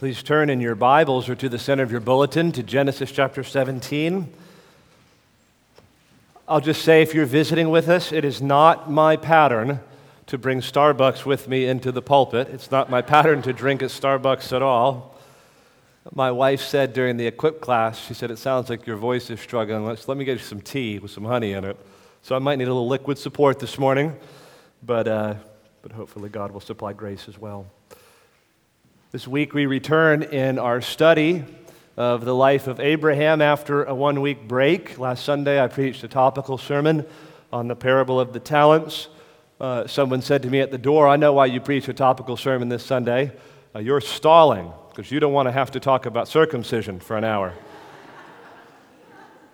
Please turn in your Bibles or to the center of your bulletin to Genesis chapter 17. I'll just say if you're visiting with us, it is not my pattern to bring Starbucks with me into the pulpit. It's not my pattern to drink at Starbucks at all. My wife said during the equip class, she said, It sounds like your voice is struggling. Let's, let me get you some tea with some honey in it. So I might need a little liquid support this morning, but, uh, but hopefully God will supply grace as well. This week we return in our study of the life of Abraham after a one week break. Last Sunday I preached a topical sermon on the parable of the talents. Uh, someone said to me at the door, I know why you preach a topical sermon this Sunday. Uh, you're stalling because you don't want to have to talk about circumcision for an hour.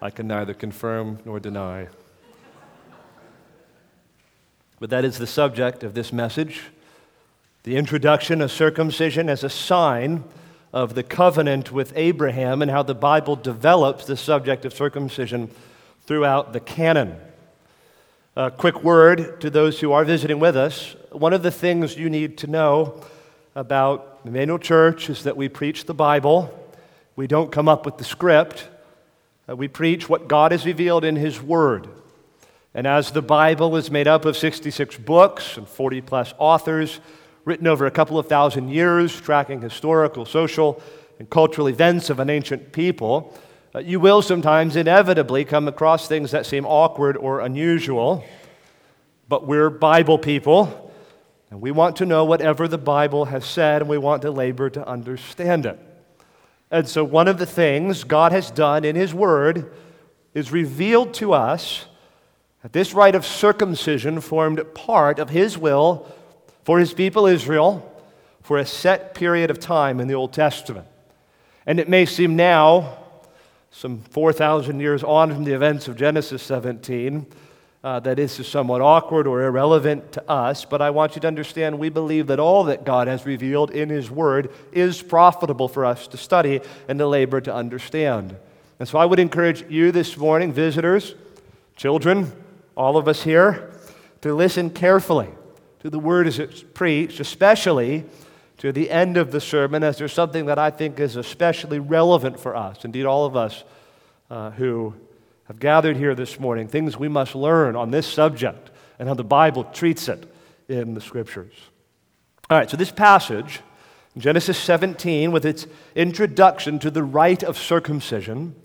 I can neither confirm nor deny. But that is the subject of this message the introduction of circumcision as a sign of the covenant with Abraham and how the Bible develops the subject of circumcision throughout the canon. A quick word to those who are visiting with us. One of the things you need to know about the Emmanuel Church is that we preach the Bible. We don't come up with the script. Uh, we preach what God has revealed in His Word. And as the Bible is made up of 66 books and 40 plus authors, written over a couple of thousand years, tracking historical, social, and cultural events of an ancient people, uh, you will sometimes inevitably come across things that seem awkward or unusual. But we're Bible people, and we want to know whatever the Bible has said, and we want to labor to understand it. And so, one of the things God has done in His Word is revealed to us that this rite of circumcision formed part of His will for his people Israel for a set period of time in the Old Testament. And it may seem now, some 4,000 years on from the events of Genesis 17, uh, that this is somewhat awkward or irrelevant to us, but I want you to understand we believe that all that God has revealed in His Word is profitable for us to study and to labor to understand. And so I would encourage you this morning, visitors, children, all of us here, to listen carefully to the word as it's preached, especially to the end of the sermon, as there's something that I think is especially relevant for us, indeed, all of us uh, who have gathered here this morning, things we must learn on this subject and how the Bible treats it in the scriptures. All right, so this passage, Genesis 17, with its introduction to the rite of circumcision,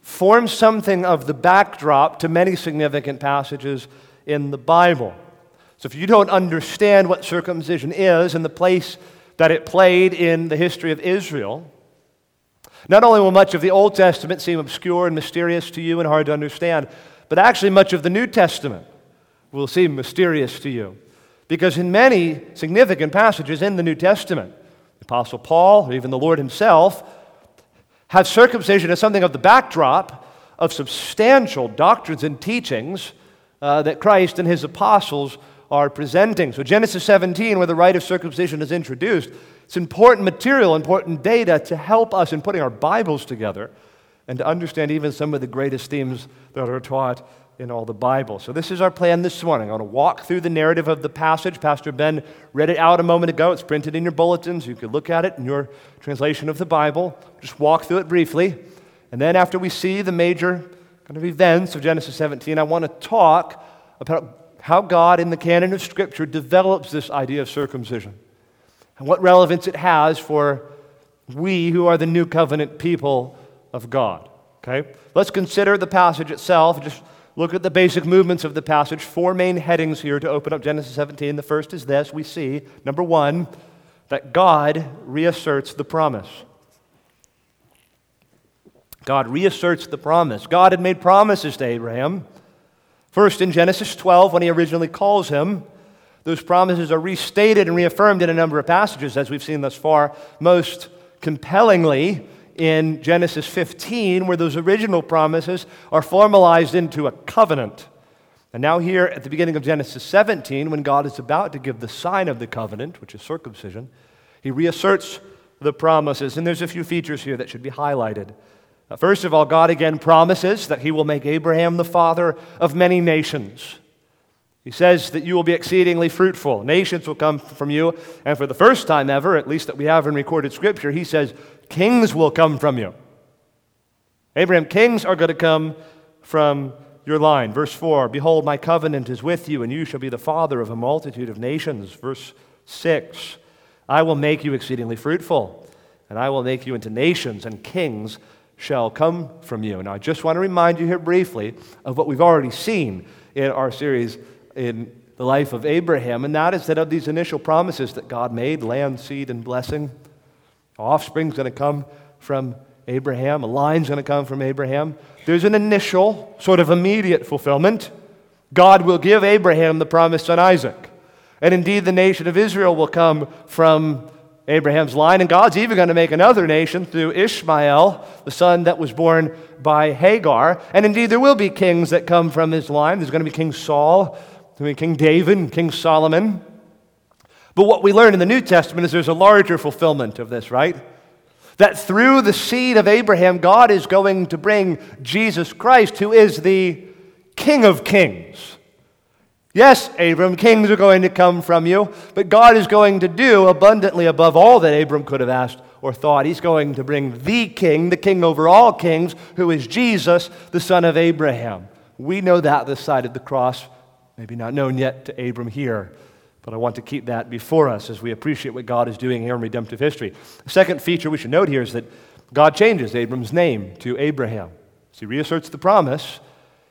forms something of the backdrop to many significant passages in the Bible. So if you don't understand what circumcision is and the place that it played in the history of Israel, not only will much of the Old Testament seem obscure and mysterious to you and hard to understand, but actually much of the New Testament will seem mysterious to you. Because in many significant passages in the New Testament, the Apostle Paul, or even the Lord himself, have circumcision as something of the backdrop of substantial doctrines and teachings uh, that Christ and his apostles are presenting. So, Genesis 17, where the rite of circumcision is introduced, it's important material, important data to help us in putting our Bibles together and to understand even some of the greatest themes that are taught in all the Bible. So, this is our plan this morning. I want to walk through the narrative of the passage. Pastor Ben read it out a moment ago. It's printed in your bulletins. You can look at it in your translation of the Bible. Just walk through it briefly. And then, after we see the major kind of events of Genesis 17, I want to talk about how God in the canon of Scripture develops this idea of circumcision and what relevance it has for we who are the new covenant people of God. Okay? Let's consider the passage itself. Just look at the basic movements of the passage. Four main headings here to open up Genesis 17. The first is this we see, number one, that God reasserts the promise. God reasserts the promise. God had made promises to Abraham. First, in Genesis 12, when he originally calls him, those promises are restated and reaffirmed in a number of passages, as we've seen thus far. Most compellingly, in Genesis 15, where those original promises are formalized into a covenant. And now, here at the beginning of Genesis 17, when God is about to give the sign of the covenant, which is circumcision, he reasserts the promises. And there's a few features here that should be highlighted. First of all, God again promises that he will make Abraham the father of many nations. He says that you will be exceedingly fruitful. Nations will come from you. And for the first time ever, at least that we have in recorded scripture, he says, kings will come from you. Abraham, kings are going to come from your line. Verse 4 Behold, my covenant is with you, and you shall be the father of a multitude of nations. Verse 6 I will make you exceedingly fruitful, and I will make you into nations, and kings shall come from you. Now, I just want to remind you here briefly of what we've already seen in our series in the life of Abraham, and that is that of these initial promises that God made land, seed, and blessing, offspring's going to come from Abraham, a line's going to come from Abraham. There's an initial, sort of immediate fulfillment. God will give Abraham the promised son Isaac. And indeed, the nation of Israel will come from Abraham's line. And God's even going to make another nation through Ishmael, the son that was born by Hagar. And indeed, there will be kings that come from his line. There's going to be King Saul, King David and King Solomon. But what we learn in the New Testament is there's a larger fulfillment of this, right? That through the seed of Abraham, God is going to bring Jesus Christ, who is the King of kings. Yes, Abram, kings are going to come from you, but God is going to do abundantly above all that Abram could have asked or thought. He's going to bring the king, the king over all kings, who is Jesus, the son of Abraham. We know that this side of the cross maybe not known yet to Abram here. But I want to keep that before us as we appreciate what God is doing here in redemptive history. The second feature we should note here is that God changes Abram's name to Abraham. As he reasserts the promise,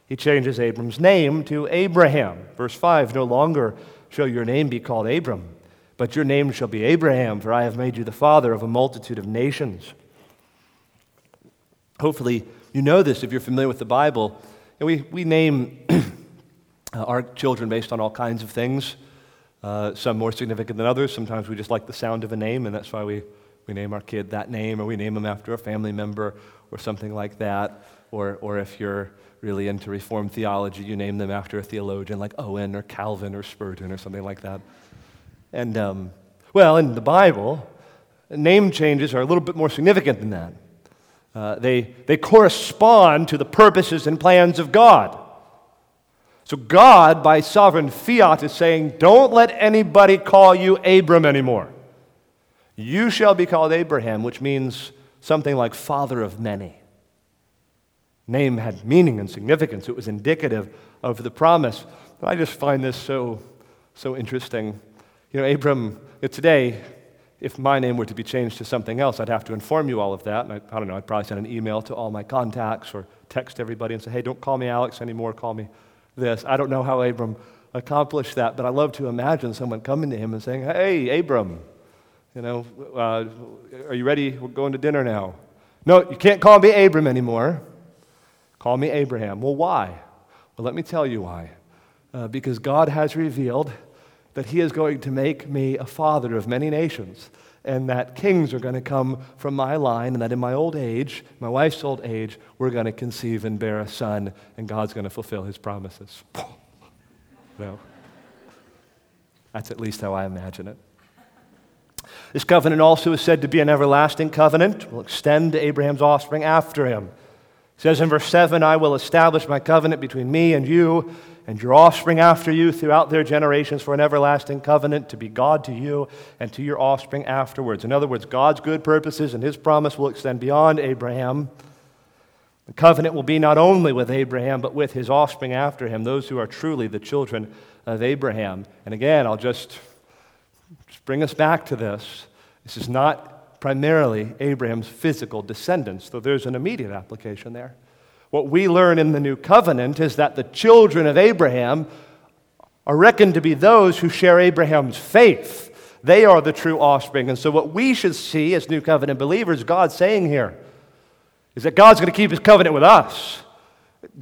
he changes Abram's name to Abraham. Verse 5 No longer shall your name be called Abram, but your name shall be Abraham, for I have made you the father of a multitude of nations. Hopefully, you know this if you're familiar with the Bible. And we, we name uh, our children based on all kinds of things, uh, some more significant than others. Sometimes we just like the sound of a name, and that's why we, we name our kid that name, or we name them after a family member, or something like that. Or, or if you're really into Reformed theology, you name them after a theologian like Owen or Calvin or Spurgeon or something like that. And, um, well, in the Bible, name changes are a little bit more significant than that. Uh, they, they correspond to the purposes and plans of God. So, God, by sovereign fiat, is saying, Don't let anybody call you Abram anymore. You shall be called Abraham, which means something like father of many. Name had meaning and significance, it was indicative of the promise. I just find this so, so interesting. You know, Abram, today, if my name were to be changed to something else, I'd have to inform you all of that. And I, I don't know, I'd probably send an email to all my contacts or text everybody and say, hey, don't call me Alex anymore, call me this. I don't know how Abram accomplished that, but I love to imagine someone coming to him and saying, Hey, Abram, you know, uh, are you ready? We're going to dinner now. No, you can't call me Abram anymore. Call me Abraham. Well, why? Well, let me tell you why. Uh, because God has revealed that He is going to make me a father of many nations and that kings are going to come from my line, and that in my old age, my wife's old age, we're going to conceive and bear a son, and God's going to fulfill his promises. no. That's at least how I imagine it. This covenant also is said to be an everlasting covenant, will extend to Abraham's offspring after him. Says in verse 7 I will establish my covenant between me and you and your offspring after you throughout their generations for an everlasting covenant to be God to you and to your offspring afterwards. In other words, God's good purposes and his promise will extend beyond Abraham. The covenant will be not only with Abraham, but with his offspring after him, those who are truly the children of Abraham. And again, I'll just, just bring us back to this. This is not primarily Abraham's physical descendants, though there's an immediate application there. What we learn in the new covenant is that the children of Abraham are reckoned to be those who share Abraham's faith. They are the true offspring. And so, what we should see as new covenant believers, God saying here, is that God's going to keep his covenant with us.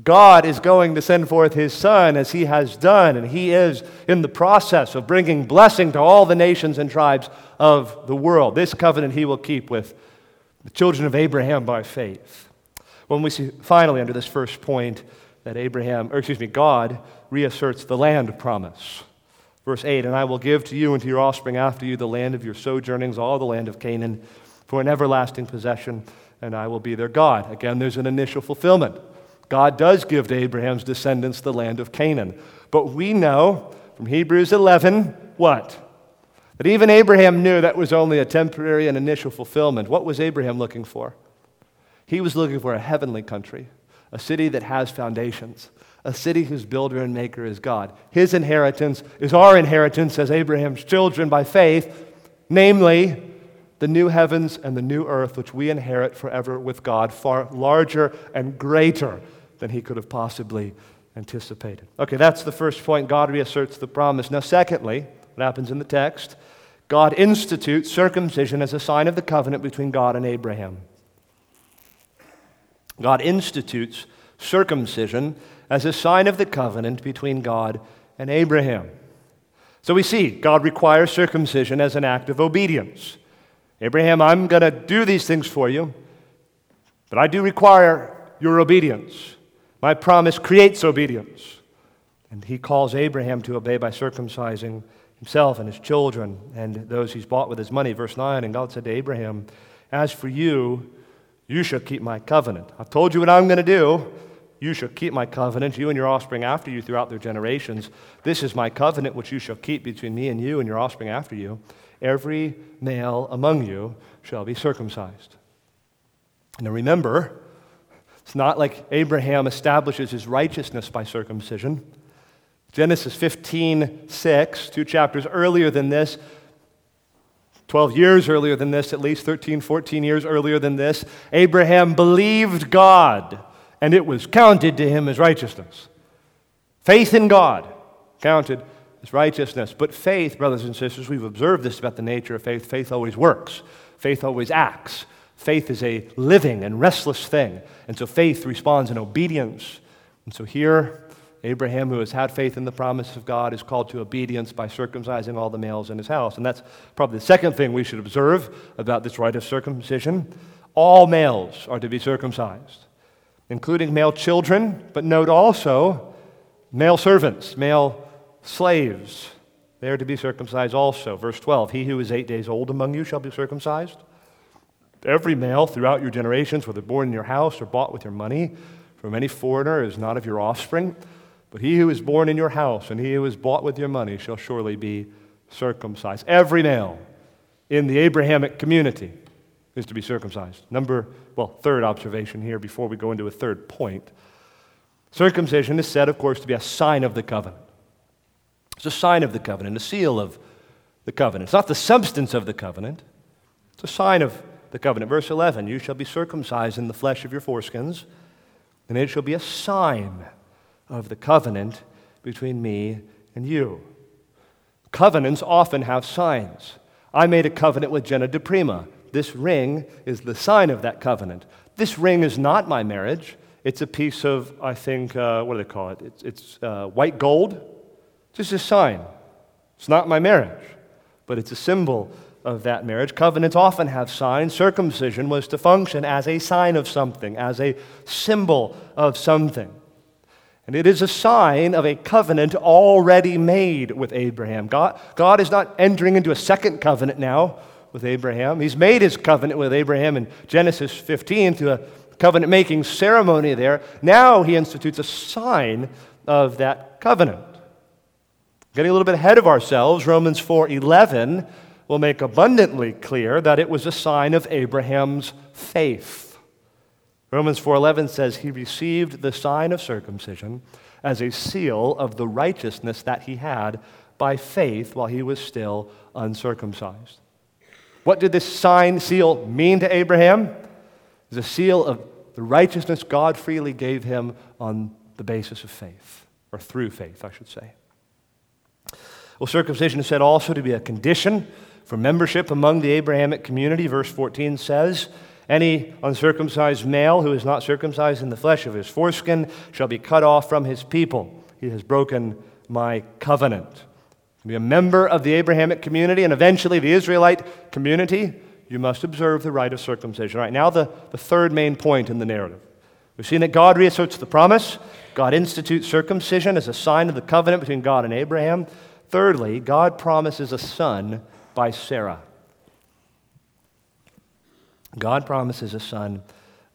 God is going to send forth his son as he has done, and he is in the process of bringing blessing to all the nations and tribes of the world. This covenant he will keep with the children of Abraham by faith. When we see finally under this first point that Abraham, or excuse me, God reasserts the land promise. Verse 8, and I will give to you and to your offspring after you the land of your sojournings, all the land of Canaan, for an everlasting possession, and I will be their God. Again, there's an initial fulfillment. God does give to Abraham's descendants the land of Canaan. But we know from Hebrews 11 what? That even Abraham knew that was only a temporary and initial fulfillment. What was Abraham looking for? He was looking for a heavenly country, a city that has foundations, a city whose builder and maker is God. His inheritance is our inheritance as Abraham's children by faith, namely the new heavens and the new earth, which we inherit forever with God, far larger and greater than he could have possibly anticipated. Okay, that's the first point. God reasserts the promise. Now, secondly, what happens in the text? God institutes circumcision as a sign of the covenant between God and Abraham. God institutes circumcision as a sign of the covenant between God and Abraham. So we see God requires circumcision as an act of obedience. Abraham, I'm going to do these things for you, but I do require your obedience. My promise creates obedience. And he calls Abraham to obey by circumcising himself and his children and those he's bought with his money. Verse 9 And God said to Abraham, As for you, you shall keep my covenant. I've told you what I'm going to do. You shall keep my covenant, you and your offspring after you throughout their generations. This is my covenant which you shall keep between me and you and your offspring after you. Every male among you shall be circumcised. Now remember, it's not like Abraham establishes his righteousness by circumcision. Genesis 15, 6, two chapters earlier than this, 12 years earlier than this, at least 13, 14 years earlier than this, Abraham believed God, and it was counted to him as righteousness. Faith in God counted as righteousness. But faith, brothers and sisters, we've observed this about the nature of faith. Faith always works, faith always acts. Faith is a living and restless thing. And so faith responds in obedience. And so here, Abraham, who has had faith in the promise of God, is called to obedience by circumcising all the males in his house. And that's probably the second thing we should observe about this rite of circumcision. All males are to be circumcised, including male children, but note also male servants, male slaves. They are to be circumcised also. Verse 12 He who is eight days old among you shall be circumcised. Every male throughout your generations, whether born in your house or bought with your money, from any foreigner is not of your offspring. But he who is born in your house and he who is bought with your money shall surely be circumcised. Every male in the Abrahamic community is to be circumcised. Number, well, third observation here before we go into a third point. Circumcision is said, of course, to be a sign of the covenant. It's a sign of the covenant, a seal of the covenant. It's not the substance of the covenant, it's a sign of the covenant. Verse 11 You shall be circumcised in the flesh of your foreskins, and it shall be a sign of the covenant between me and you. Covenants often have signs. I made a covenant with Jenna DePrima. This ring is the sign of that covenant. This ring is not my marriage. It's a piece of, I think, uh, what do they call it? It's, it's uh, white gold. It's just a sign. It's not my marriage, but it's a symbol of that marriage. Covenants often have signs. Circumcision was to function as a sign of something, as a symbol of something. And it is a sign of a covenant already made with Abraham. God, God is not entering into a second covenant now with Abraham. He's made his covenant with Abraham in Genesis 15 through a covenant making ceremony there. Now he institutes a sign of that covenant. Getting a little bit ahead of ourselves, Romans 4:11 will make abundantly clear that it was a sign of Abraham's faith. Romans 4:11 says he received the sign of circumcision as a seal of the righteousness that he had by faith while he was still uncircumcised. What did this sign seal mean to Abraham? It's a seal of the righteousness God freely gave him on the basis of faith, or through faith, I should say. Well, circumcision is said also to be a condition for membership among the Abrahamic community. Verse 14 says, Any uncircumcised male who is not circumcised in the flesh of his foreskin shall be cut off from his people. He has broken my covenant. To be a member of the Abrahamic community and eventually the Israelite community, you must observe the rite of circumcision. All right, now the, the third main point in the narrative. We've seen that God reasserts the promise. God institutes circumcision as a sign of the covenant between God and Abraham. Thirdly, God promises a son by Sarah. God promises a son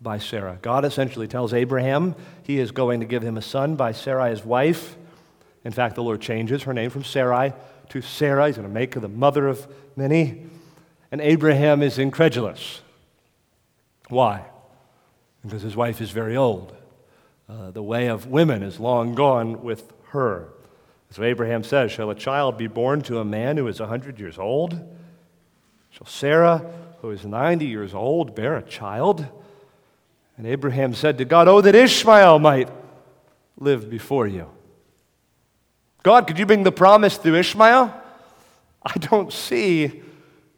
by Sarah. God essentially tells Abraham he is going to give him a son by Sarai, his wife. In fact, the Lord changes her name from Sarai to Sarah. He's going to make her the mother of many. And Abraham is incredulous. Why? Because his wife is very old. Uh, the way of women is long gone with her. So Abraham says, Shall a child be born to a man who is a 100 years old? Shall Sarah, who is 90 years old, bear a child? And Abraham said to God, Oh, that Ishmael might live before you. God, could you bring the promise through Ishmael? I don't see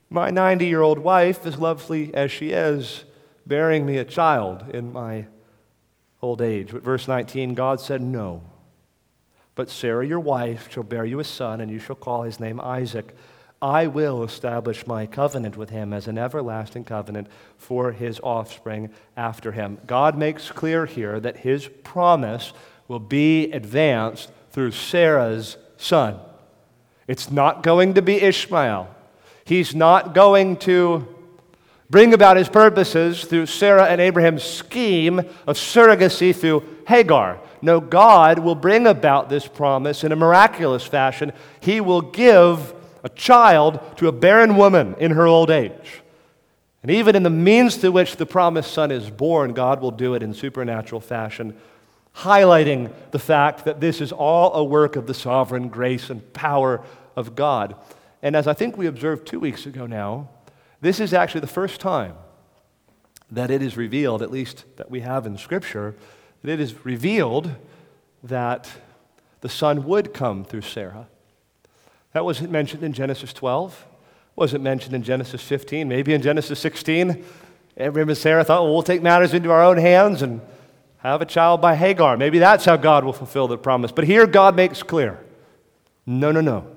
my 90 year old wife, as lovely as she is, bearing me a child in my old age. But verse 19, God said, No. But Sarah, your wife, shall bear you a son, and you shall call his name Isaac. I will establish my covenant with him as an everlasting covenant for his offspring after him. God makes clear here that his promise will be advanced through Sarah's son. It's not going to be Ishmael. He's not going to bring about his purposes through Sarah and Abraham's scheme of surrogacy through Hagar. No, God will bring about this promise in a miraculous fashion. He will give a child to a barren woman in her old age. And even in the means through which the promised son is born, God will do it in supernatural fashion, highlighting the fact that this is all a work of the sovereign grace and power of God. And as I think we observed two weeks ago now, this is actually the first time that it is revealed, at least that we have in Scripture, that it is revealed that the Son would come through Sarah. That wasn't mentioned in Genesis 12, wasn't mentioned in Genesis 15, maybe in Genesis 16. Abraham and Sarah thought, well, we'll take matters into our own hands and have a child by Hagar. Maybe that's how God will fulfill the promise. But here God makes clear no, no, no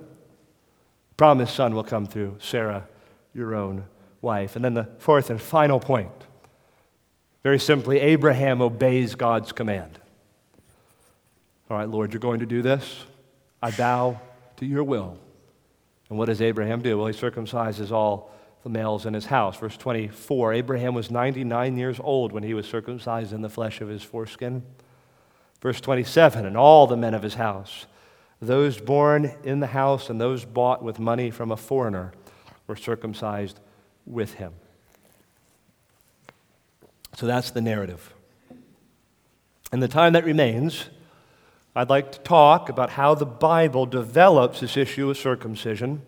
promised son will come through Sarah, your own wife. And then the fourth and final point very simply, Abraham obeys God's command. All right, Lord, you're going to do this. I bow to your will. And what does Abraham do? Well, he circumcises all the males in his house. Verse 24 Abraham was 99 years old when he was circumcised in the flesh of his foreskin. Verse 27 And all the men of his house those born in the house and those bought with money from a foreigner were circumcised with him. So that's the narrative. In the time that remains, I'd like to talk about how the Bible develops this issue of circumcision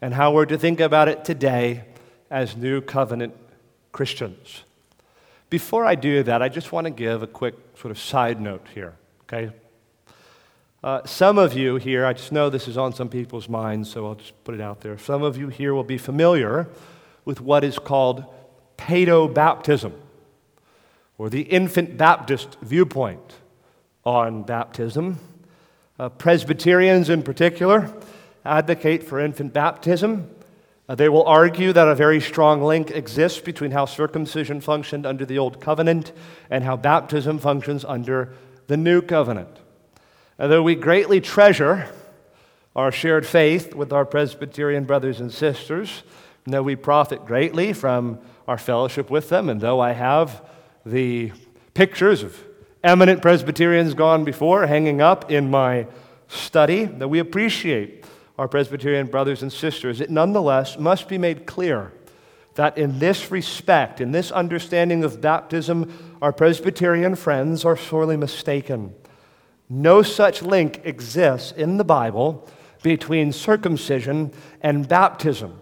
and how we're to think about it today as New Covenant Christians. Before I do that, I just want to give a quick sort of side note here, okay? Uh, some of you here, I just know this is on some people's minds, so I'll just put it out there. Some of you here will be familiar with what is called paedo baptism, or the infant Baptist viewpoint on baptism. Uh, Presbyterians, in particular, advocate for infant baptism. Uh, they will argue that a very strong link exists between how circumcision functioned under the Old Covenant and how baptism functions under the New Covenant. Although we greatly treasure our shared faith with our Presbyterian brothers and sisters, and though we profit greatly from our fellowship with them, and though I have the pictures of eminent Presbyterians gone before hanging up in my study, that we appreciate our Presbyterian brothers and sisters, it nonetheless must be made clear that in this respect, in this understanding of baptism, our Presbyterian friends are sorely mistaken. No such link exists in the Bible between circumcision and baptism.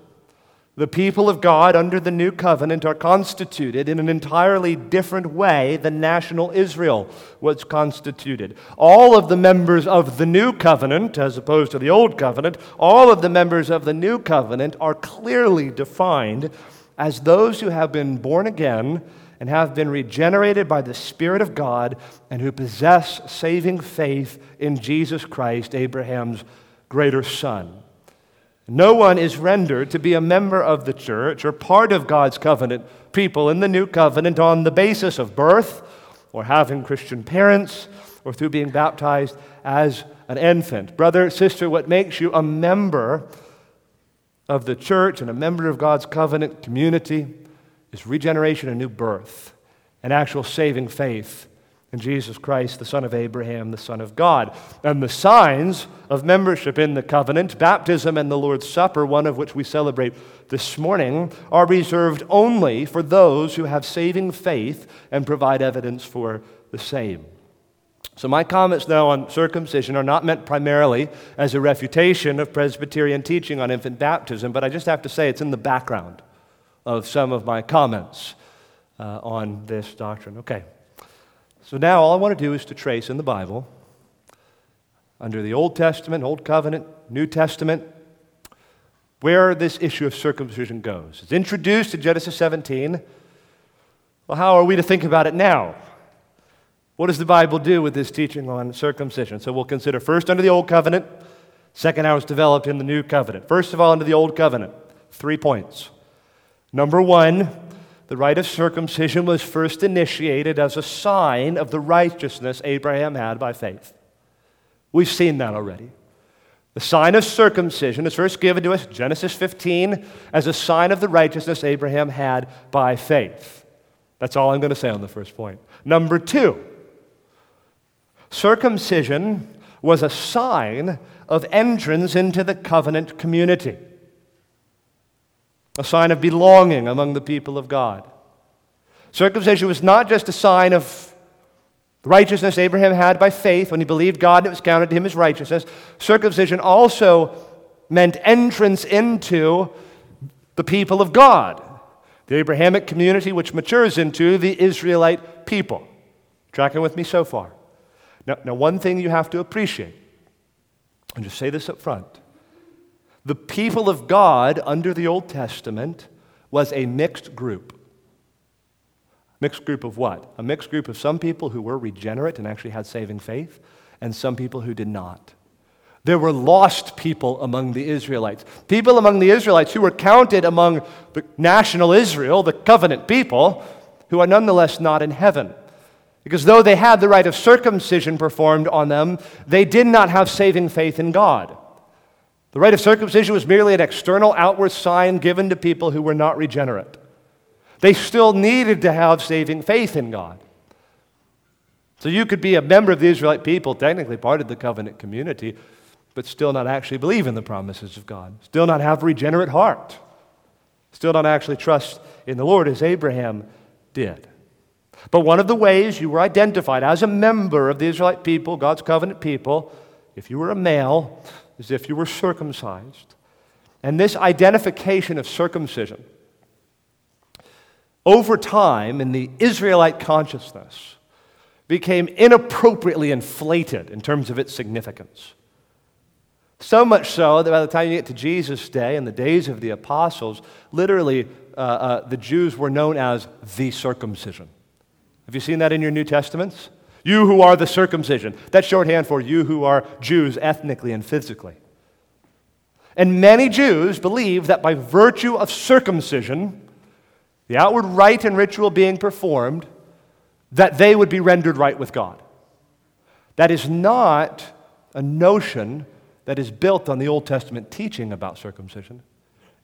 The people of God under the new covenant are constituted in an entirely different way than national Israel was constituted. All of the members of the new covenant, as opposed to the old covenant, all of the members of the new covenant are clearly defined as those who have been born again and have been regenerated by the Spirit of God and who possess saving faith in Jesus Christ, Abraham's greater son. No one is rendered to be a member of the church or part of God's covenant people in the new covenant on the basis of birth or having Christian parents or through being baptized as an infant. Brother, sister, what makes you a member of the church and a member of God's covenant community is regeneration and new birth. and actual saving faith in Jesus Christ, the Son of Abraham, the Son of God. And the signs of membership in the covenant, baptism and the Lord's Supper, one of which we celebrate this morning, are reserved only for those who have saving faith and provide evidence for the same. So, my comments now on circumcision are not meant primarily as a refutation of Presbyterian teaching on infant baptism, but I just have to say it's in the background of some of my comments uh, on this doctrine. Okay. So, now all I want to do is to trace in the Bible, under the Old Testament, Old Covenant, New Testament, where this issue of circumcision goes. It's introduced in Genesis 17. Well, how are we to think about it now? What does the Bible do with this teaching on circumcision? So we'll consider first under the Old Covenant, second how it's developed in the New Covenant. First of all, under the Old Covenant, three points. Number one, the rite of circumcision was first initiated as a sign of the righteousness Abraham had by faith. We've seen that already. The sign of circumcision is first given to us, Genesis 15, as a sign of the righteousness Abraham had by faith. That's all I'm going to say on the first point. Number two, Circumcision was a sign of entrance into the covenant community, a sign of belonging among the people of God. Circumcision was not just a sign of righteousness Abraham had by faith when he believed God and it was counted to him as righteousness. Circumcision also meant entrance into the people of God, the Abrahamic community which matures into the Israelite people. Tracking with me so far? Now, now, one thing you have to appreciate, and just say this up front the people of God under the Old Testament was a mixed group. Mixed group of what? A mixed group of some people who were regenerate and actually had saving faith, and some people who did not. There were lost people among the Israelites. People among the Israelites who were counted among the national Israel, the covenant people, who are nonetheless not in heaven. Because though they had the rite of circumcision performed on them, they did not have saving faith in God. The rite of circumcision was merely an external outward sign given to people who were not regenerate. They still needed to have saving faith in God. So you could be a member of the Israelite people, technically part of the covenant community, but still not actually believe in the promises of God, still not have a regenerate heart, still not actually trust in the Lord as Abraham did. But one of the ways you were identified as a member of the Israelite people, God's covenant people, if you were a male, as if you were circumcised. And this identification of circumcision, over time in the Israelite consciousness, became inappropriately inflated in terms of its significance. So much so that by the time you get to Jesus' day and the days of the apostles, literally uh, uh, the Jews were known as the circumcision. Have you seen that in your New Testaments? You who are the circumcision. That's shorthand for you who are Jews ethnically and physically. And many Jews believe that by virtue of circumcision, the outward rite and ritual being performed, that they would be rendered right with God. That is not a notion that is built on the Old Testament teaching about circumcision.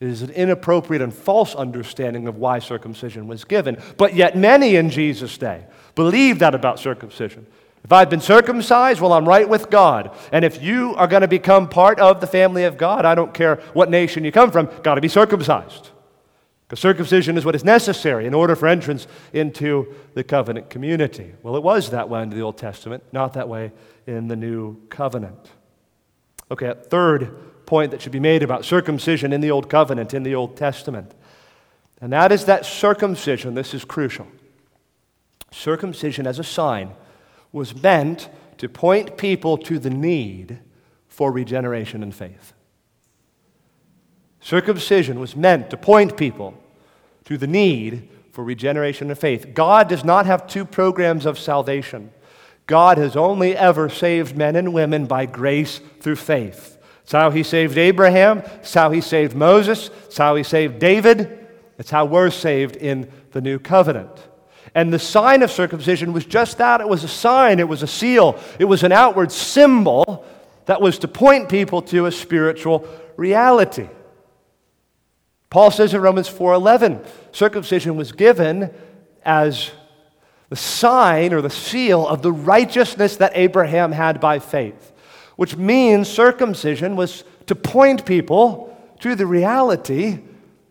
It is an inappropriate and false understanding of why circumcision was given. But yet, many in Jesus' day believed that about circumcision. If I've been circumcised, well, I'm right with God. And if you are going to become part of the family of God, I don't care what nation you come from, got to be circumcised. Because circumcision is what is necessary in order for entrance into the covenant community. Well, it was that way in the Old Testament, not that way in the New Covenant. Okay, third point that should be made about circumcision in the Old Covenant, in the Old Testament. And that is that circumcision, this is crucial. Circumcision as a sign was meant to point people to the need for regeneration and faith. Circumcision was meant to point people to the need for regeneration and faith. God does not have two programs of salvation. God has only ever saved men and women by grace through faith. It's how he saved Abraham. It's how he saved Moses. It's how he saved David. It's how we're saved in the new covenant. And the sign of circumcision was just that. It was a sign, it was a seal, it was an outward symbol that was to point people to a spiritual reality. Paul says in Romans 4:11, circumcision was given as the sign or the seal of the righteousness that Abraham had by faith, which means circumcision was to point people to the reality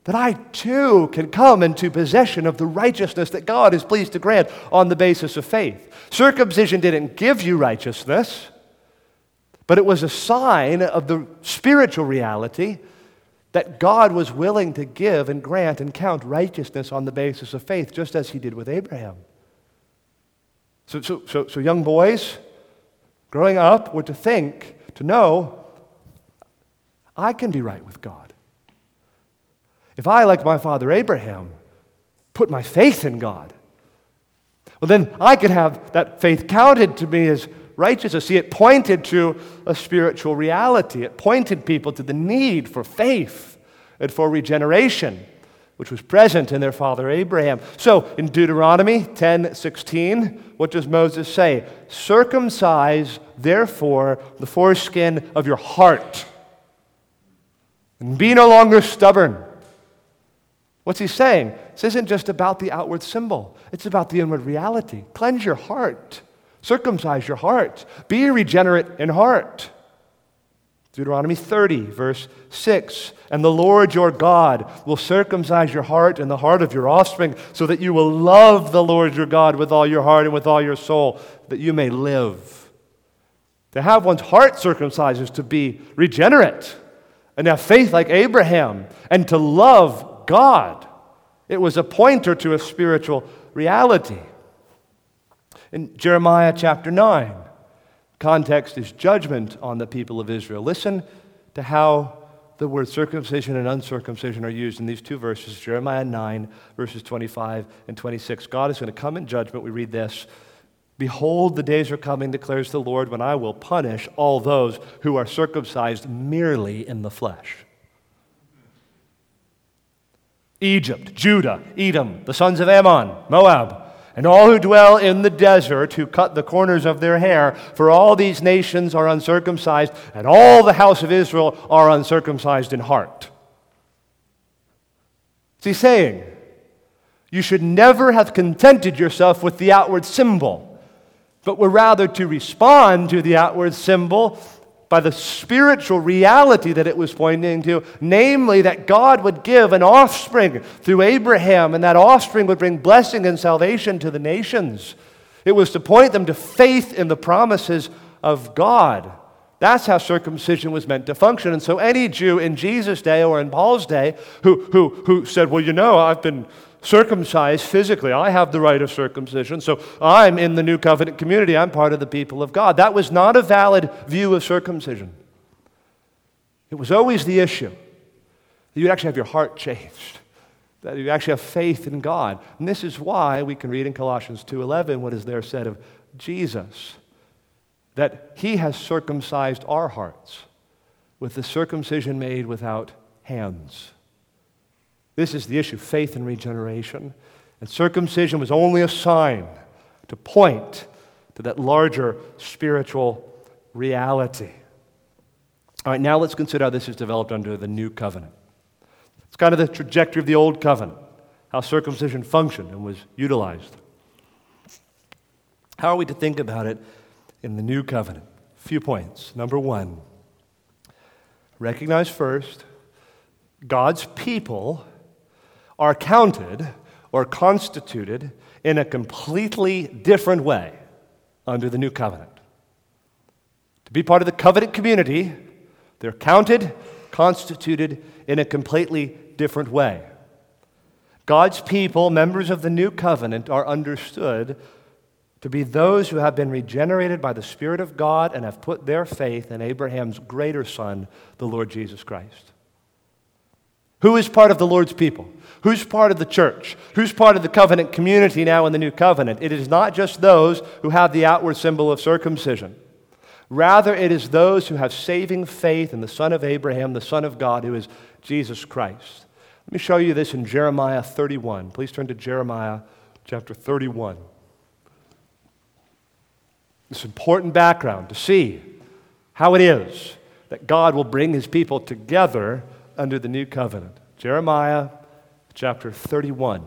that I too can come into possession of the righteousness that God is pleased to grant on the basis of faith. Circumcision didn't give you righteousness, but it was a sign of the spiritual reality that God was willing to give and grant and count righteousness on the basis of faith, just as he did with Abraham. So, so, so, so young boys growing up were to think, to know, I can be right with God. If I, like my father Abraham, put my faith in God, well, then I could have that faith counted to me as righteousness. See, it pointed to a spiritual reality, it pointed people to the need for faith and for regeneration which was present in their father Abraham. So in Deuteronomy 10 16, what does Moses say? Circumcise, therefore, the foreskin of your heart, and be no longer stubborn. What's he saying? This isn't just about the outward symbol, it's about the inward reality. Cleanse your heart, circumcise your heart, be regenerate in heart. Deuteronomy 30, verse 6. And the Lord your God will circumcise your heart and the heart of your offspring, so that you will love the Lord your God with all your heart and with all your soul, that you may live. To have one's heart circumcised is to be regenerate and have faith like Abraham and to love God. It was a pointer to a spiritual reality. In Jeremiah chapter 9, Context is judgment on the people of Israel. Listen to how the word circumcision and uncircumcision are used in these two verses Jeremiah 9, verses 25 and 26. God is going to come in judgment. We read this Behold, the days are coming, declares the Lord, when I will punish all those who are circumcised merely in the flesh. Egypt, Judah, Edom, the sons of Ammon, Moab, and all who dwell in the desert who cut the corners of their hair, for all these nations are uncircumcised, and all the house of Israel are uncircumcised in heart. Is he saying? You should never have contented yourself with the outward symbol, but were rather to respond to the outward symbol by the spiritual reality that it was pointing to, namely that God would give an offspring through Abraham, and that offspring would bring blessing and salvation to the nations. It was to point them to faith in the promises of God. That's how circumcision was meant to function. And so, any Jew in Jesus' day or in Paul's day who, who, who said, Well, you know, I've been circumcised physically. I have the rite of circumcision. So I'm in the new covenant community. I'm part of the people of God. That was not a valid view of circumcision. It was always the issue that you'd actually have your heart changed, that you actually have faith in God. And this is why we can read in Colossians 2:11 what is there said of Jesus that he has circumcised our hearts with the circumcision made without hands. This is the issue faith and regeneration. And circumcision was only a sign to point to that larger spiritual reality. All right, now let's consider how this is developed under the new covenant. It's kind of the trajectory of the old covenant, how circumcision functioned and was utilized. How are we to think about it in the new covenant? A few points. Number one, recognize first God's people are counted or constituted in a completely different way under the new covenant. To be part of the covenant community, they're counted, constituted in a completely different way. God's people, members of the new covenant, are understood to be those who have been regenerated by the Spirit of God and have put their faith in Abraham's greater son, the Lord Jesus Christ. Who is part of the Lord's people? Who's part of the church? Who's part of the covenant community now in the new covenant? It is not just those who have the outward symbol of circumcision. Rather, it is those who have saving faith in the Son of Abraham, the Son of God, who is Jesus Christ. Let me show you this in Jeremiah 31. Please turn to Jeremiah chapter 31. This important background to see how it is that God will bring his people together under the new covenant. Jeremiah chapter 31.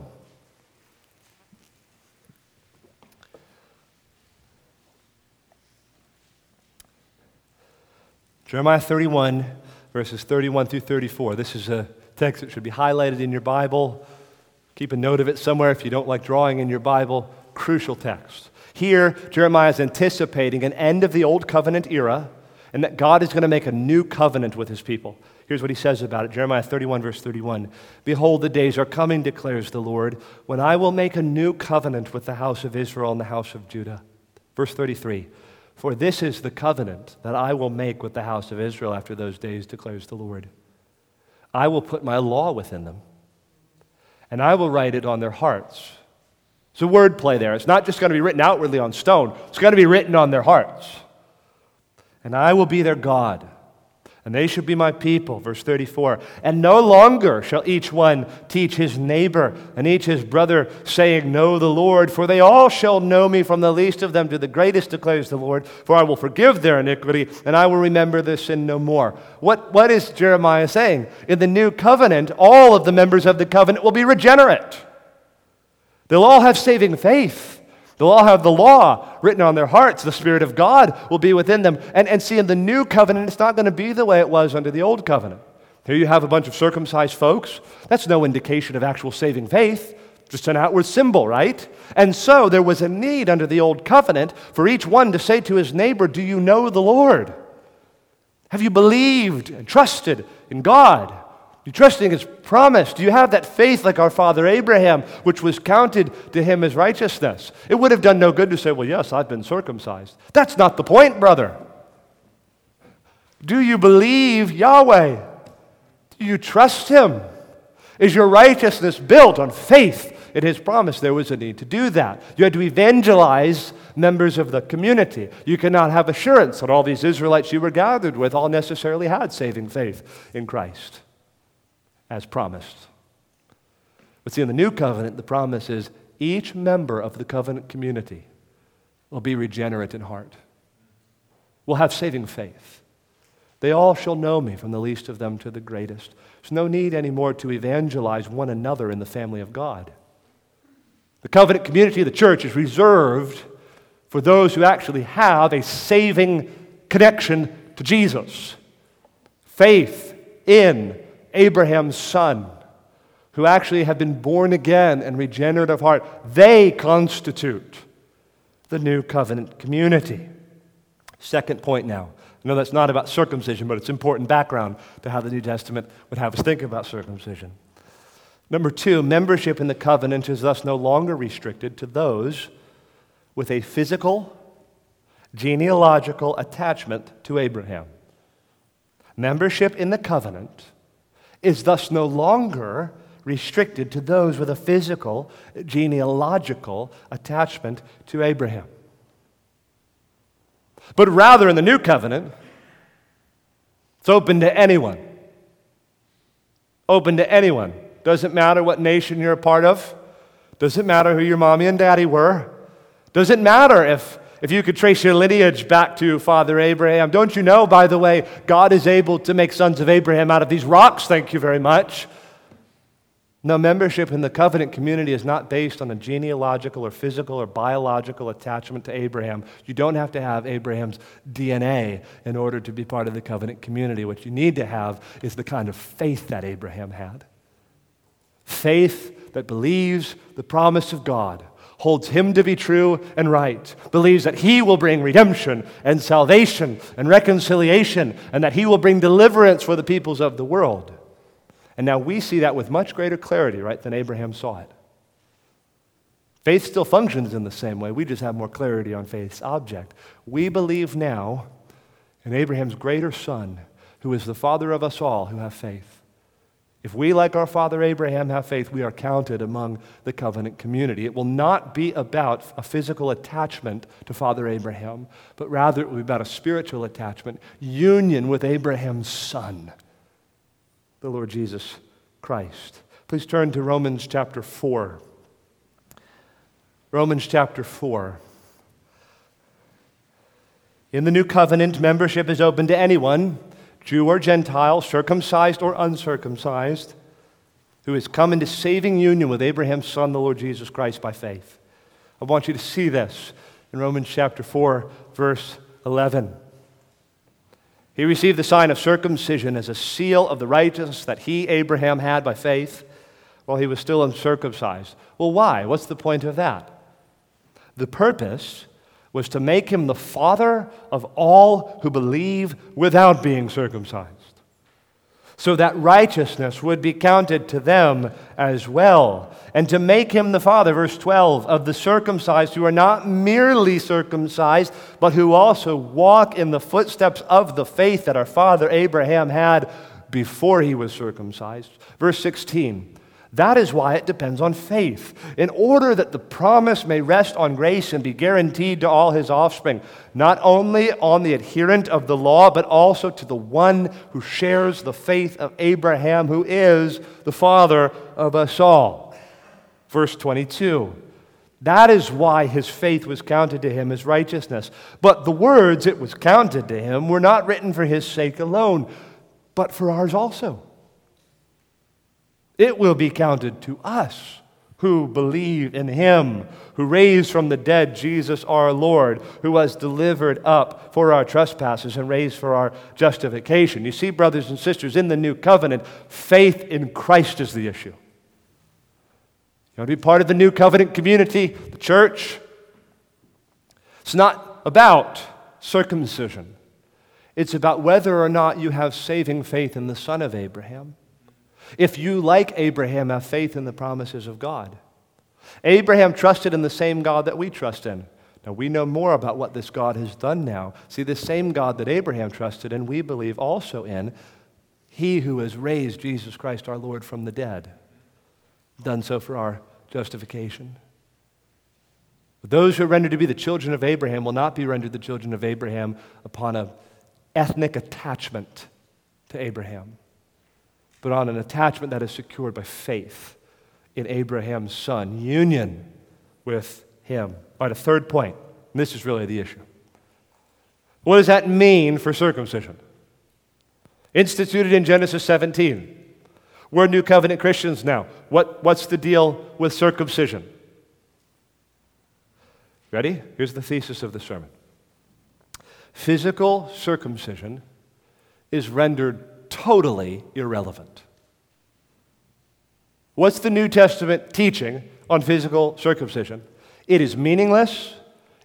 Jeremiah 31, verses 31 through 34. This is a text that should be highlighted in your Bible. Keep a note of it somewhere if you don't like drawing in your Bible. Crucial text. Here, Jeremiah is anticipating an end of the Old Covenant era and that God is going to make a new covenant with his people. Here's what he says about it Jeremiah 31, verse 31. Behold, the days are coming, declares the Lord, when I will make a new covenant with the house of Israel and the house of Judah. Verse 33. For this is the covenant that I will make with the house of Israel after those days, declares the Lord. I will put my law within them, and I will write it on their hearts. It's a wordplay there. It's not just going to be written outwardly on stone, it's going to be written on their hearts. And I will be their God and they shall be my people. Verse 34. And no longer shall each one teach his neighbor and each his brother, saying, Know the Lord, for they all shall know me from the least of them to the greatest, declares the Lord. For I will forgive their iniquity, and I will remember their sin no more. What, what is Jeremiah saying? In the new covenant, all of the members of the covenant will be regenerate. They'll all have saving faith. They'll all have the law written on their hearts. The Spirit of God will be within them. And, and see, in the new covenant, it's not going to be the way it was under the old covenant. Here you have a bunch of circumcised folks. That's no indication of actual saving faith, just an outward symbol, right? And so there was a need under the old covenant for each one to say to his neighbor, Do you know the Lord? Have you believed and trusted in God? You trusting his promise? Do you have that faith like our father Abraham, which was counted to him as righteousness? It would have done no good to say, Well, yes, I've been circumcised. That's not the point, brother. Do you believe Yahweh? Do you trust him? Is your righteousness built on faith in his promise? There was a need to do that. You had to evangelize members of the community. You cannot have assurance that all these Israelites you were gathered with all necessarily had saving faith in Christ as promised. But see, in the new covenant, the promise is each member of the covenant community will be regenerate in heart, will have saving faith. They all shall know me, from the least of them to the greatest. There's no need anymore to evangelize one another in the family of God. The covenant community of the church is reserved for those who actually have a saving connection to Jesus. Faith in Abraham's son, who actually have been born again and regenerate of heart, they constitute the new covenant community. Second point now. I know that's not about circumcision, but it's important background to how the New Testament would have us think about circumcision. Number two, membership in the covenant is thus no longer restricted to those with a physical, genealogical attachment to Abraham. Membership in the covenant is thus no longer restricted to those with a physical, genealogical attachment to Abraham. But rather, in the new covenant, it's open to anyone. Open to anyone. Doesn't matter what nation you're a part of. Doesn't matter who your mommy and daddy were. Doesn't matter if if you could trace your lineage back to Father Abraham, don't you know, by the way, God is able to make sons of Abraham out of these rocks? Thank you very much. No, membership in the covenant community is not based on a genealogical or physical or biological attachment to Abraham. You don't have to have Abraham's DNA in order to be part of the covenant community. What you need to have is the kind of faith that Abraham had faith that believes the promise of God holds him to be true and right, believes that he will bring redemption and salvation and reconciliation, and that he will bring deliverance for the peoples of the world. And now we see that with much greater clarity, right, than Abraham saw it. Faith still functions in the same way. We just have more clarity on faith's object. We believe now in Abraham's greater son, who is the father of us all who have faith. If we, like our father Abraham, have faith, we are counted among the covenant community. It will not be about a physical attachment to Father Abraham, but rather it will be about a spiritual attachment, union with Abraham's son, the Lord Jesus Christ. Please turn to Romans chapter 4. Romans chapter 4. In the new covenant, membership is open to anyone Jew or Gentile, circumcised or uncircumcised, who has come into saving union with Abraham's son, the Lord Jesus Christ, by faith. I want you to see this in Romans chapter 4, verse 11. He received the sign of circumcision as a seal of the righteousness that he, Abraham, had by faith while he was still uncircumcised. Well, why? What's the point of that? The purpose was to make him the father of all who believe without being circumcised so that righteousness would be counted to them as well. And to make him the father, verse 12, of the circumcised who are not merely circumcised, but who also walk in the footsteps of the faith that our father Abraham had before he was circumcised. Verse 16. That is why it depends on faith, in order that the promise may rest on grace and be guaranteed to all his offspring, not only on the adherent of the law, but also to the one who shares the faith of Abraham, who is the father of us all. Verse 22. That is why his faith was counted to him as righteousness. But the words it was counted to him were not written for his sake alone, but for ours also. It will be counted to us who believe in him, who raised from the dead Jesus our Lord, who was delivered up for our trespasses and raised for our justification. You see, brothers and sisters, in the new covenant, faith in Christ is the issue. You want to be part of the new covenant community, the church? It's not about circumcision. It's about whether or not you have saving faith in the Son of Abraham. If you, like Abraham, have faith in the promises of God. Abraham trusted in the same God that we trust in. Now, we know more about what this God has done now. See, the same God that Abraham trusted in, we believe also in, he who has raised Jesus Christ our Lord from the dead, done so for our justification. But those who are rendered to be the children of Abraham will not be rendered the children of Abraham upon an ethnic attachment to Abraham but on an attachment that is secured by faith in Abraham's son, union with him. All right, a third point, and this is really the issue. What does that mean for circumcision? Instituted in Genesis 17. We're New Covenant Christians now. What, what's the deal with circumcision? Ready? Here's the thesis of the sermon Physical circumcision is rendered totally irrelevant. What's the New Testament teaching on physical circumcision? It is meaningless,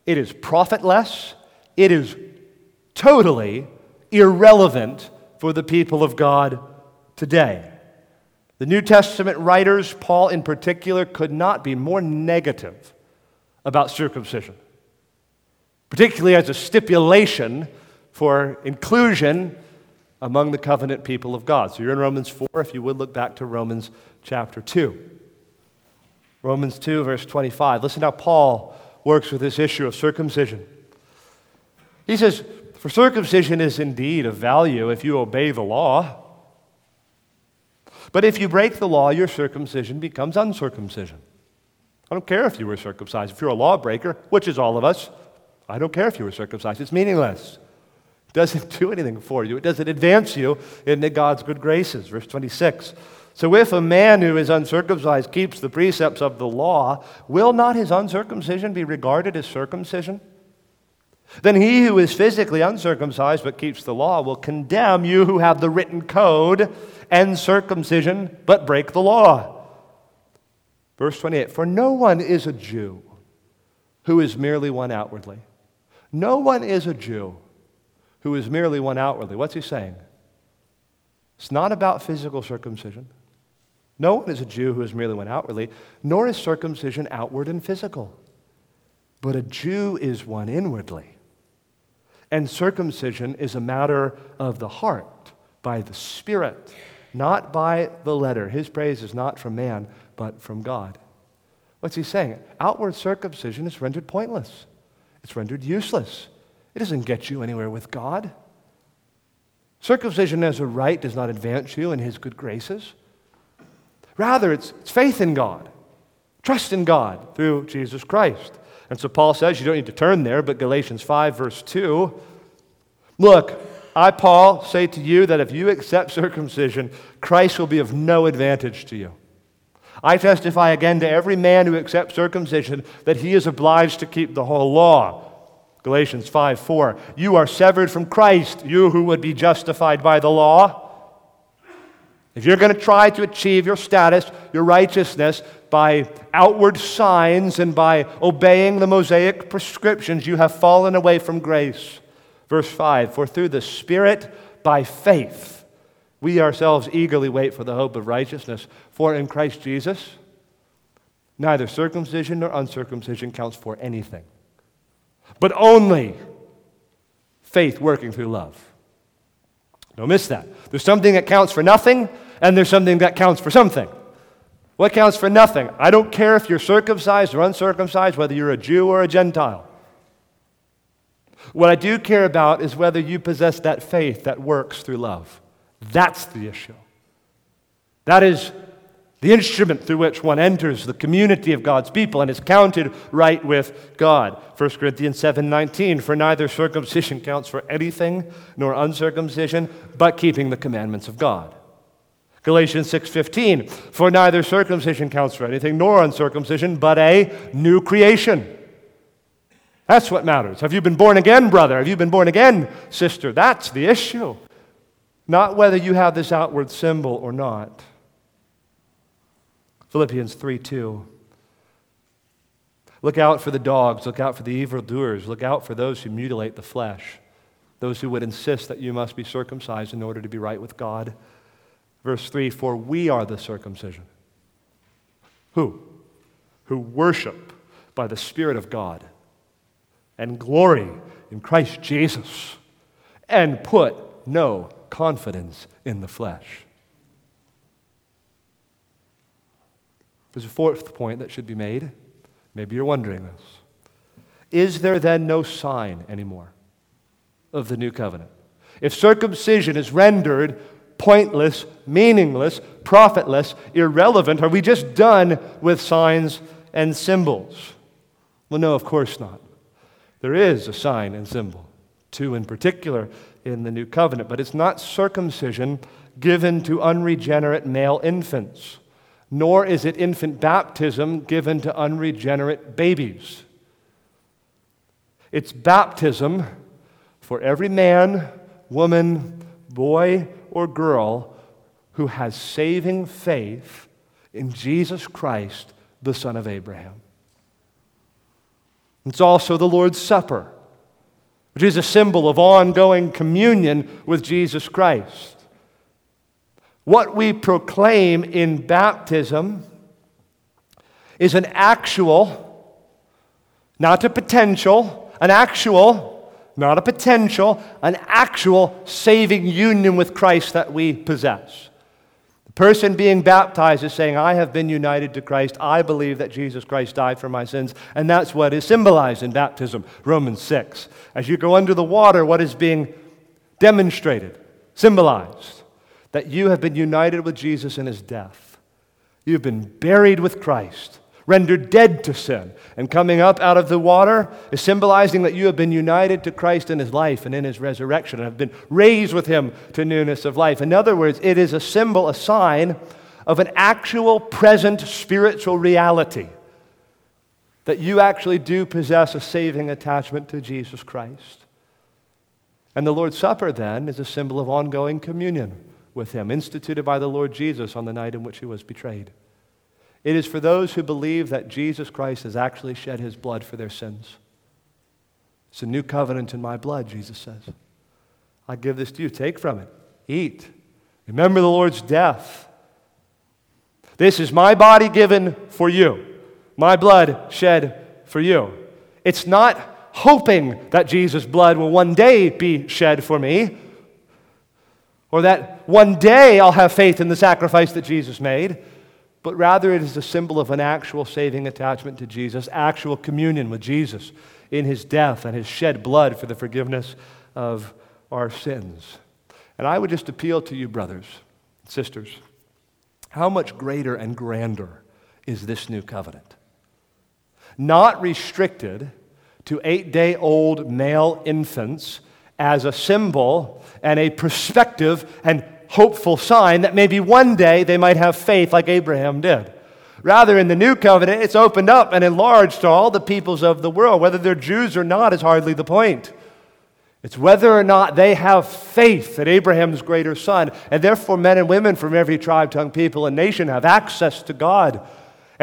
it is profitless, it is totally irrelevant for the people of God today. The New Testament writers, Paul in particular, could not be more negative about circumcision, particularly as a stipulation for inclusion among the covenant people of God. So you're in Romans 4, if you would look back to Romans chapter 2. Romans 2, verse 25. Listen how Paul works with this issue of circumcision. He says, For circumcision is indeed of value if you obey the law. But if you break the law, your circumcision becomes uncircumcision. I don't care if you were circumcised. If you're a lawbreaker, which is all of us, I don't care if you were circumcised. It's meaningless doesn't do anything for you. It doesn't advance you into God's good graces. Verse 26. So if a man who is uncircumcised keeps the precepts of the law, will not his uncircumcision be regarded as circumcision? Then he who is physically uncircumcised but keeps the law will condemn you who have the written code and circumcision but break the law. Verse 28 For no one is a Jew who is merely one outwardly. No one is a Jew who is merely one outwardly. What's he saying? It's not about physical circumcision. No one is a Jew who is merely one outwardly, nor is circumcision outward and physical. But a Jew is one inwardly. And circumcision is a matter of the heart, by the Spirit, not by the letter. His praise is not from man, but from God. What's he saying? Outward circumcision is rendered pointless, it's rendered useless. It doesn't get you anywhere with God. Circumcision as a rite does not advance you in His good graces. Rather, it's, it's faith in God, trust in God through Jesus Christ. And so Paul says, you don't need to turn there, but Galatians 5, verse 2 Look, I, Paul, say to you that if you accept circumcision, Christ will be of no advantage to you. I testify again to every man who accepts circumcision that he is obliged to keep the whole law. Galatians 5 4. You are severed from Christ, you who would be justified by the law. If you're going to try to achieve your status, your righteousness, by outward signs and by obeying the Mosaic prescriptions, you have fallen away from grace. Verse 5 For through the Spirit, by faith, we ourselves eagerly wait for the hope of righteousness. For in Christ Jesus, neither circumcision nor uncircumcision counts for anything, but only faith working through love. Don't miss that. There's something that counts for nothing, and there's something that counts for something. What counts for nothing? I don't care if you're circumcised or uncircumcised, whether you're a Jew or a Gentile. What I do care about is whether you possess that faith that works through love. That's the issue. That is the instrument through which one enters the community of God's people and is counted right with God. 1 Corinthians 7:19 for neither circumcision counts for anything nor uncircumcision but keeping the commandments of God. Galatians 6:15 For neither circumcision counts for anything nor uncircumcision but a new creation. That's what matters. Have you been born again, brother? Have you been born again, sister? That's the issue. Not whether you have this outward symbol or not. Philippians 3 2. Look out for the dogs, look out for the evildoers, look out for those who mutilate the flesh, those who would insist that you must be circumcised in order to be right with God. Verse 3 For we are the circumcision. Who? Who worship by the Spirit of God and glory in Christ Jesus and put no confidence in the flesh. There's a fourth point that should be made. Maybe you're wondering this. Is there then no sign anymore of the new covenant? If circumcision is rendered pointless, meaningless, profitless, irrelevant? Are we just done with signs and symbols? Well, no, of course not. There is a sign and symbol, two in particular in the new covenant, but it's not circumcision given to unregenerate male infants, nor is it infant baptism given to unregenerate babies. It's baptism for every man, woman, boy, or girl who has saving faith in Jesus Christ, the Son of Abraham. It's also the Lord's Supper, which is a symbol of ongoing communion with Jesus Christ. What we proclaim in baptism is an actual, not a potential, an actual not a potential, an actual saving union with Christ that we possess. The person being baptized is saying, I have been united to Christ. I believe that Jesus Christ died for my sins. And that's what is symbolized in baptism, Romans 6. As you go under the water, what is being demonstrated, symbolized? That you have been united with Jesus in his death. You've been buried with Christ rendered dead to sin. And coming up out of the water is symbolizing that you have been united to Christ in his life and in his resurrection and have been raised with him to newness of life. In other words, it is a symbol, a sign of an actual present spiritual reality that you actually do possess a saving attachment to Jesus Christ. And the Lord's Supper, then, is a symbol of ongoing communion with Him, instituted by the Lord Jesus on the night in which He was betrayed. It is for those who believe that Jesus Christ has actually shed his blood for their sins. It's a new covenant in my blood, Jesus says. I give this to you. Take from it. Eat. Remember the Lord's death. This is my body given for you, my blood shed for you. It's not hoping that Jesus' blood will one day be shed for me, or that one day I'll have faith in the sacrifice that Jesus made but rather it is a symbol of an actual saving attachment to Jesus, actual communion with Jesus in his death and his shed blood for the forgiveness of our sins. And I would just appeal to you, brothers, sisters, how much greater and grander is this new covenant? Not restricted to eight day old male infants as a symbol and a perspective and hopeful sign that maybe one day they might have faith like Abraham did. Rather, in the new covenant, it's opened up and enlarged to all the peoples of the world. Whether they're Jews or not is hardly the point. It's whether or not they have faith that Abraham's greater son, and therefore men and women from every tribe, tongue, people, and nation have access to God.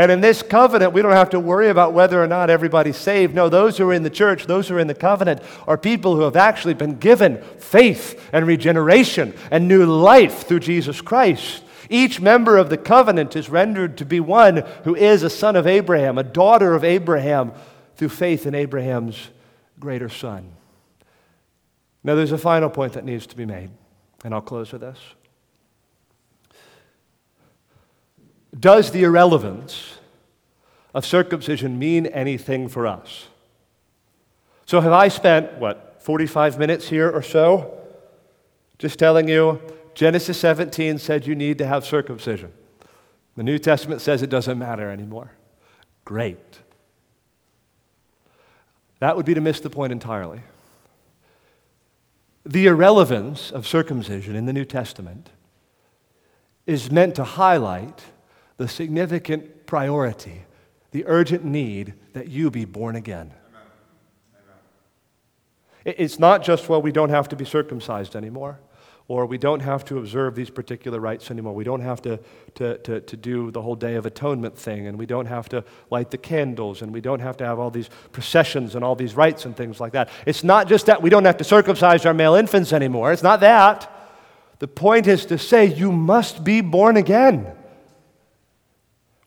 And in this covenant, we don't have to worry about whether or not everybody's saved. No, those who are in the church, those who are in the covenant, are people who have actually been given faith and regeneration and new life through Jesus Christ. Each member of the covenant is rendered to be one who is a son of Abraham, a daughter of Abraham, through faith in Abraham's greater son. Now, there's a final point that needs to be made, and I'll close with this. Does the irrelevance of circumcision mean anything for us? So, have I spent, what, 45 minutes here or so just telling you Genesis 17 said you need to have circumcision? The New Testament says it doesn't matter anymore. Great. That would be to miss the point entirely. The irrelevance of circumcision in the New Testament is meant to highlight the significant priority, the urgent need that you be born again. It's not just, well, we don't have to be circumcised anymore, or we don't have to observe these particular rites anymore. We don't have to, to, to, to, do the whole Day of Atonement thing, and we don't have to light the candles, and we don't have to have all these processions and all these rites and things like that. It's not just that we don't have to circumcise our male infants anymore. It's not that. The point is to say you must be born again.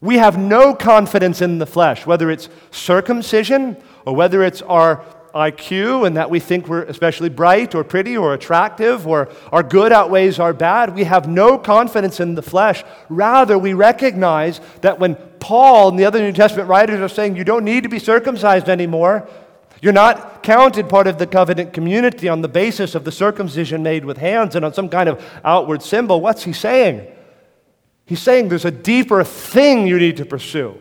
We have no confidence in the flesh, whether it's circumcision or whether it's our IQ and that we think we're especially bright or pretty or attractive or our good outweighs our bad. We have no confidence in the flesh. Rather, we recognize that when Paul and the other New Testament writers are saying you don't need to be circumcised anymore, you're not counted part of the covenant community on the basis of the circumcision made with hands and on some kind of outward symbol. What's he saying? He's saying there's a deeper thing you need to pursue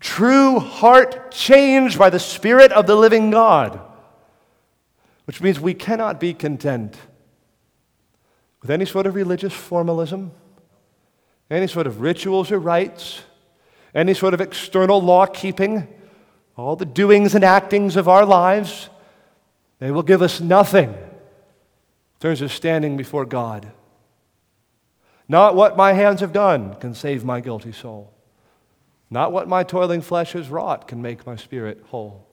true heart change by the Spirit of the living God, which means we cannot be content with any sort of religious formalism, any sort of rituals or rites, any sort of external law keeping, all the doings and actings of our lives. They will give us nothing in terms of standing before God. Not what my hands have done can save my guilty soul. Not what my toiling flesh has wrought can make my spirit whole.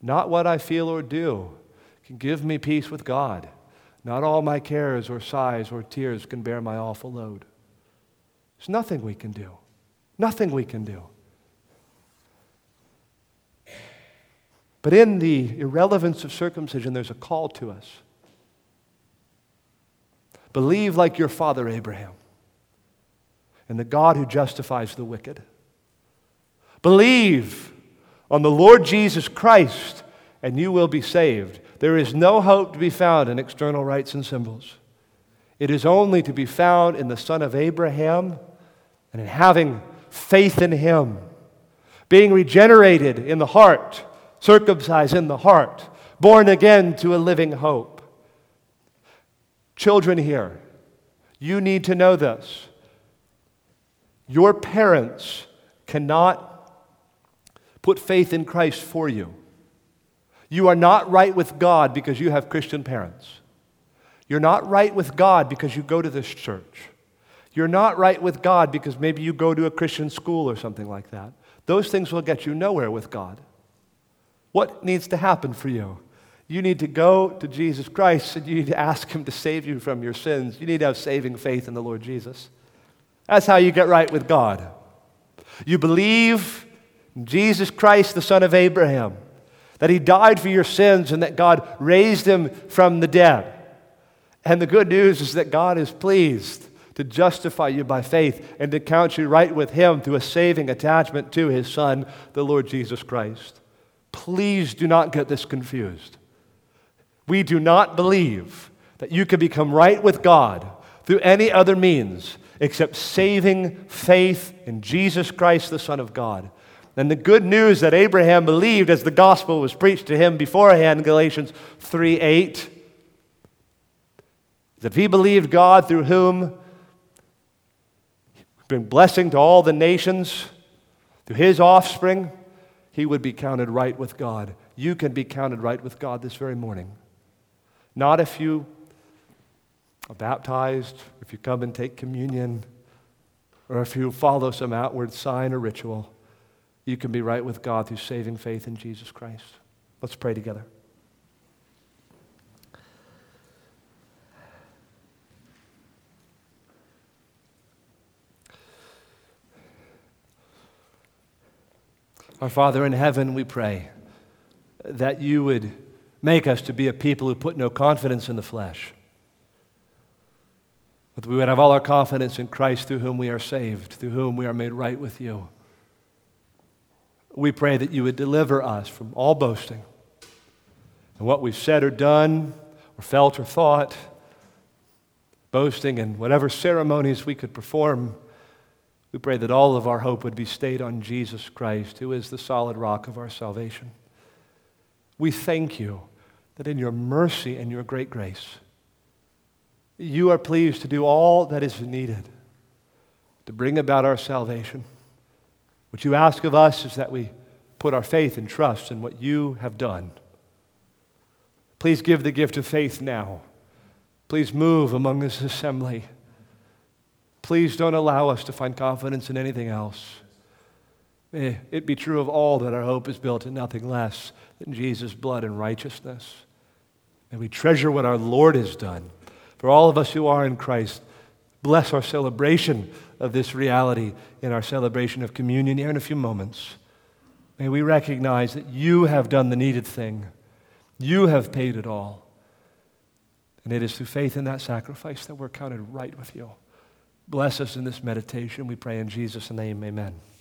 Not what I feel or do can give me peace with God. Not all my cares or sighs or tears can bear my awful load. There's nothing we can do. Nothing we can do. But in the irrelevance of circumcision, there's a call to us. Believe like your father Abraham and the God who justifies the wicked. Believe on the Lord Jesus Christ, and you will be saved. There is no hope to be found in external rites and symbols. It is only to be found in the Son of Abraham and in having faith in Him, being regenerated in the heart, circumcised in the heart, born again to a living hope. Children here, you need to know this. Your parents cannot put faith in Christ for you. You are not right with God because you have Christian parents. You're not right with God because you go to this church. You're not right with God because maybe you go to a Christian school or something like that. Those things will get you nowhere with God. What needs to happen for you? You need to go to Jesus Christ and you need to ask Him to save you from your sins. You need to have saving faith in the Lord Jesus. That's how you get right with God. You believe Jesus Christ, the Son of Abraham, that He died for your sins and that God raised Him from the dead. And the good news is that God is pleased to justify you by faith and to count you right with Him through a saving attachment to His Son, the Lord Jesus Christ. Please do not get this confused. We do not believe that you can become right with God through any other means except saving faith in Jesus Christ, the Son of God. And the good news that Abraham believed as the gospel was preached to him beforehand, Galatians 3 8, that if he believed God through whom bring blessing to all the nations, to his offspring, he would be counted right with God. You can be counted right with God this very morning. Not if you are baptized, if you come and take communion, or if you follow some outward sign or ritual. You can be right with God through saving faith in Jesus Christ. Let's pray together. Our Father in heaven, we pray that you would make us to be a people who put no confidence in the flesh, but we would have all our confidence in Christ through whom we are saved, through whom we are made right with you. We pray that you would deliver us from all boasting and what we've said or done or felt or thought, boasting and whatever ceremonies we could perform we pray that all of our hope would be stayed on Jesus Christ, who is the solid rock of our salvation. We thank you that in your mercy and your great grace, you are pleased to do all that is needed to bring about our salvation. What you ask of us is that we put our faith and trust in what you have done. Please give the gift of faith now. Please move among this assembly. Please don't allow us to find confidence in anything else. May it be true of all that our hope is built in nothing less than Jesus' blood and righteousness. May we treasure what our Lord has done. For all of us who are in Christ, bless our celebration of this reality in our celebration of communion here in a few moments. May we recognize that you have done the needed thing, you have paid it all. And it is through faith in that sacrifice that we're counted right with you. Bless us in this meditation. We pray in Jesus' name. Amen.